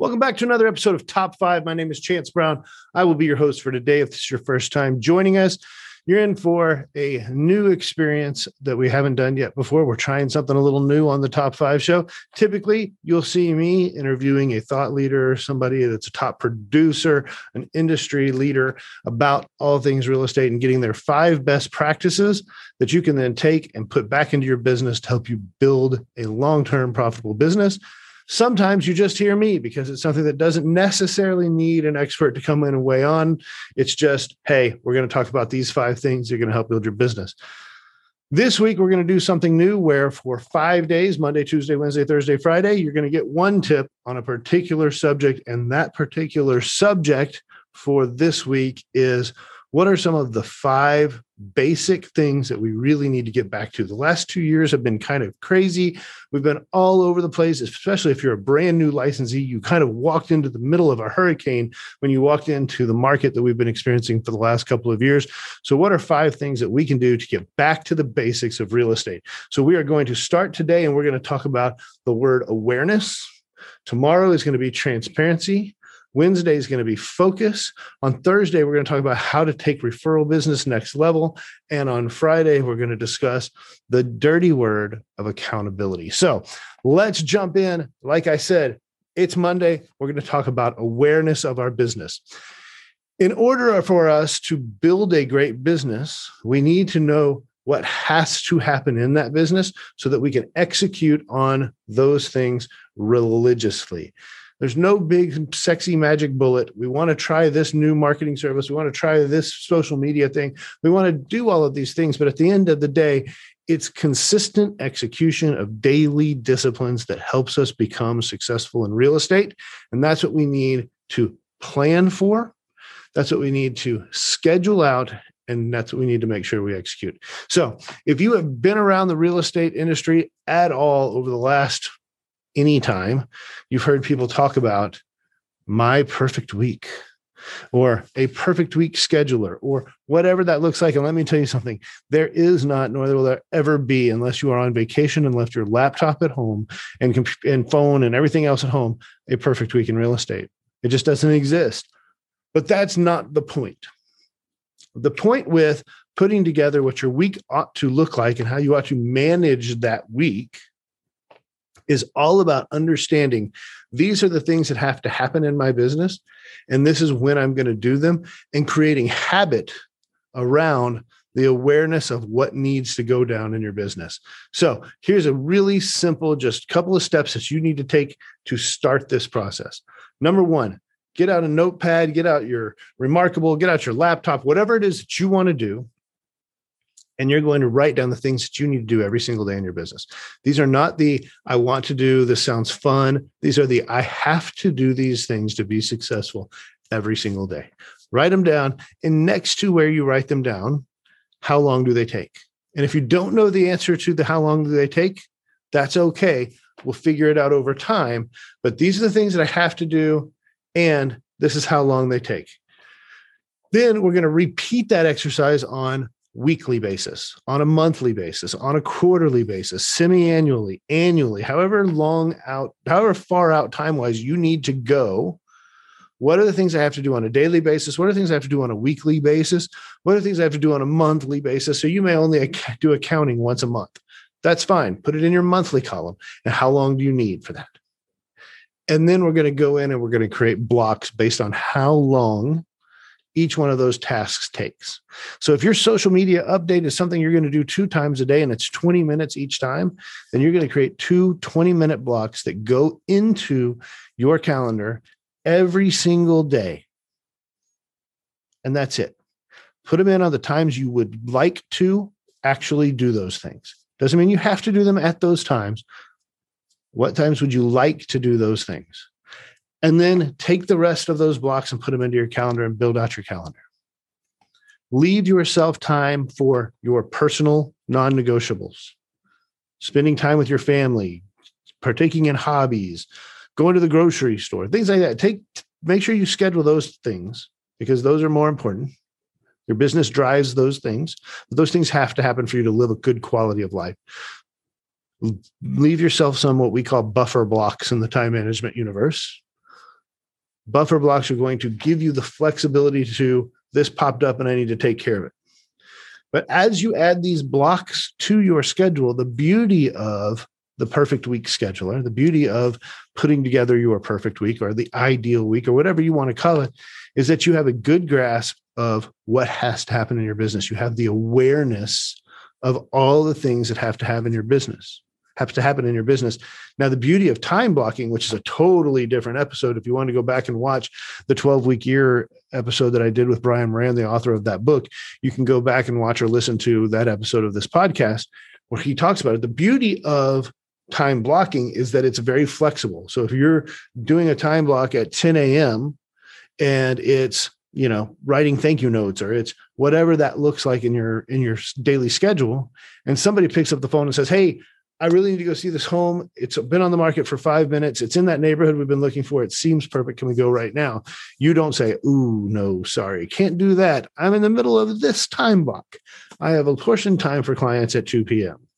Welcome back to another episode of Top Five. My name is Chance Brown. I will be your host for today. If this is your first time joining us, you're in for a new experience that we haven't done yet before. We're trying something a little new on the Top Five show. Typically, you'll see me interviewing a thought leader, somebody that's a top producer, an industry leader about all things real estate and getting their five best practices that you can then take and put back into your business to help you build a long term profitable business. Sometimes you just hear me because it's something that doesn't necessarily need an expert to come in and weigh on. It's just, hey, we're going to talk about these five things that are going to help build your business. This week, we're going to do something new where for five days Monday, Tuesday, Wednesday, Thursday, Friday you're going to get one tip on a particular subject. And that particular subject for this week is what are some of the five basic things that we really need to get back to? The last two years have been kind of crazy. We've been all over the place, especially if you're a brand new licensee. You kind of walked into the middle of a hurricane when you walked into the market that we've been experiencing for the last couple of years. So, what are five things that we can do to get back to the basics of real estate? So, we are going to start today and we're going to talk about the word awareness. Tomorrow is going to be transparency. Wednesday is going to be focus. On Thursday, we're going to talk about how to take referral business next level. And on Friday, we're going to discuss the dirty word of accountability. So let's jump in. Like I said, it's Monday. We're going to talk about awareness of our business. In order for us to build a great business, we need to know what has to happen in that business so that we can execute on those things religiously. There's no big sexy magic bullet. We want to try this new marketing service. We want to try this social media thing. We want to do all of these things. But at the end of the day, it's consistent execution of daily disciplines that helps us become successful in real estate. And that's what we need to plan for. That's what we need to schedule out and that's what we need to make sure we execute. So, if you have been around the real estate industry at all over the last anytime you've heard people talk about my perfect week or a perfect week scheduler or whatever that looks like. And let me tell you something there is not, nor will there ever be, unless you are on vacation and left your laptop at home and, and phone and everything else at home, a perfect week in real estate. It just doesn't exist. But that's not the point. The point with putting together what your week ought to look like and how you ought to manage that week is all about understanding these are the things that have to happen in my business. And this is when I'm going to do them and creating habit around the awareness of what needs to go down in your business. So here's a really simple, just couple of steps that you need to take to start this process. Number one, get out a notepad, get out your reMarkable, get out your laptop, whatever it is that you want to do and you're going to write down the things that you need to do every single day in your business. These are not the I want to do, this sounds fun. These are the I have to do these things to be successful every single day. Write them down. And next to where you write them down, how long do they take? And if you don't know the answer to the how long do they take, that's okay. We'll figure it out over time. But these are the things that I have to do. And this is how long they take. Then we're going to repeat that exercise on weekly basis, on a monthly basis, on a quarterly basis, semi-annually, annually, however long out, however far out time-wise you need to go. What are the things I have to do on a daily basis? What are the things I have to do on a weekly basis? What are the things I have to do on a monthly basis? So you may only do accounting once a month. That's fine. Put it in your monthly column. And how long do you need for that? And then we're going to go in and we're going to create blocks based on how long each one of those tasks takes. So if your social media update is something you're going to do two times a day and it's 20 minutes each time, then you're going to create two 20 minute blocks that go into your calendar every single day. And that's it. Put them in on the times you would like to actually do those things. Doesn't mean you have to do them at those times. What times would you like to do those things? And then take the rest of those blocks and put them into your calendar and build out your calendar. Leave yourself time for your personal non negotiables, spending time with your family, partaking in hobbies, going to the grocery store, things like that. Take, make sure you schedule those things because those are more important. Your business drives those things, but those things have to happen for you to live a good quality of life. Leave yourself some what we call buffer blocks in the time management universe Buffer blocks are going to give you the flexibility to this popped up and I need to take care of it. But as you add these blocks to your schedule, the beauty of the perfect week scheduler, the beauty of putting together your perfect week or the ideal week or whatever you want to call it, is that you have a good grasp of what has to happen in your business. You have the awareness of all the things that have to have in your business have to happen in your business. Now, the beauty of time blocking, which is a totally different episode, if you want to go back and watch the 12 week year episode that I did with Brian Moran, the author of that book, you can go back and watch or listen to that episode of this podcast where he talks about it. The beauty of time blocking is that it's very flexible. So if you're doing a time block at 10 a.m. and it's you know writing thank you notes or it's whatever that looks like in your in your daily schedule and somebody picks up the phone and says hey i really need to go see this home. It's been on the market for five minutes. It's in that neighborhood we've been looking for. It seems perfect. Can we go right now? You don't say ooh no sorry can't do that. I'm in the middle of this time block. I have a portion time for clients at 2 p.m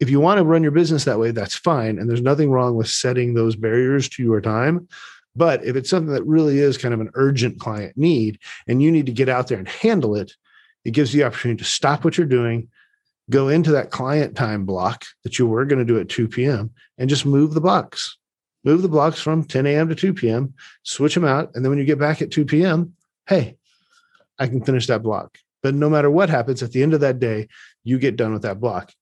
if you want to run your business that way, that's fine. And there's nothing wrong with setting those barriers to your time. But if it's something that really is kind of an urgent client need and you need to get out there and handle it, it gives you the opportunity to stop what you're doing, go into that client time block that you were going to do at 2 p.m. and just move the blocks. Move the blocks from 10 a.m. to 2 p.m., switch them out. And then when you get back at 2 p.m., hey, I can finish that block. But no matter what happens at the end of that day, you get done with that block.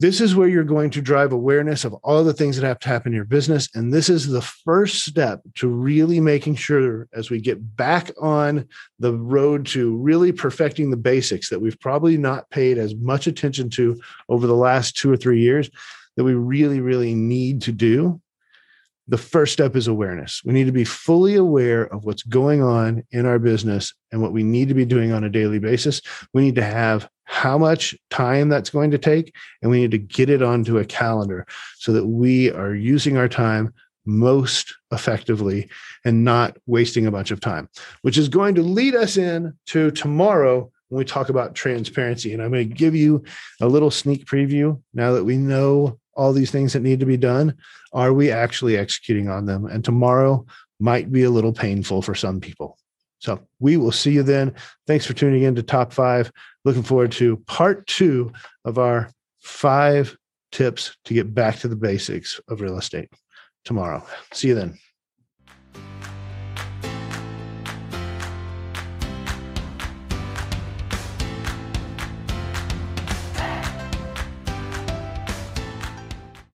This is where you're going to drive awareness of all the things that have to happen in your business. And this is the first step to really making sure, as we get back on the road to really perfecting the basics that we've probably not paid as much attention to over the last two or three years, that we really, really need to do the first step is awareness. We need to be fully aware of what's going on in our business and what we need to be doing on a daily basis. We need to have how much time that's going to take, and we need to get it onto a calendar so that we are using our time most effectively and not wasting a bunch of time, which is going to lead us in to tomorrow when we talk about transparency. And I'm going to give you a little sneak preview now that we know all these things that need to be done. Are we actually executing on them? And tomorrow might be a little painful for some people. So we will see you then. Thanks for tuning in to Top Five. Looking forward to part two of our five tips to get back to the basics of real estate tomorrow. See you then.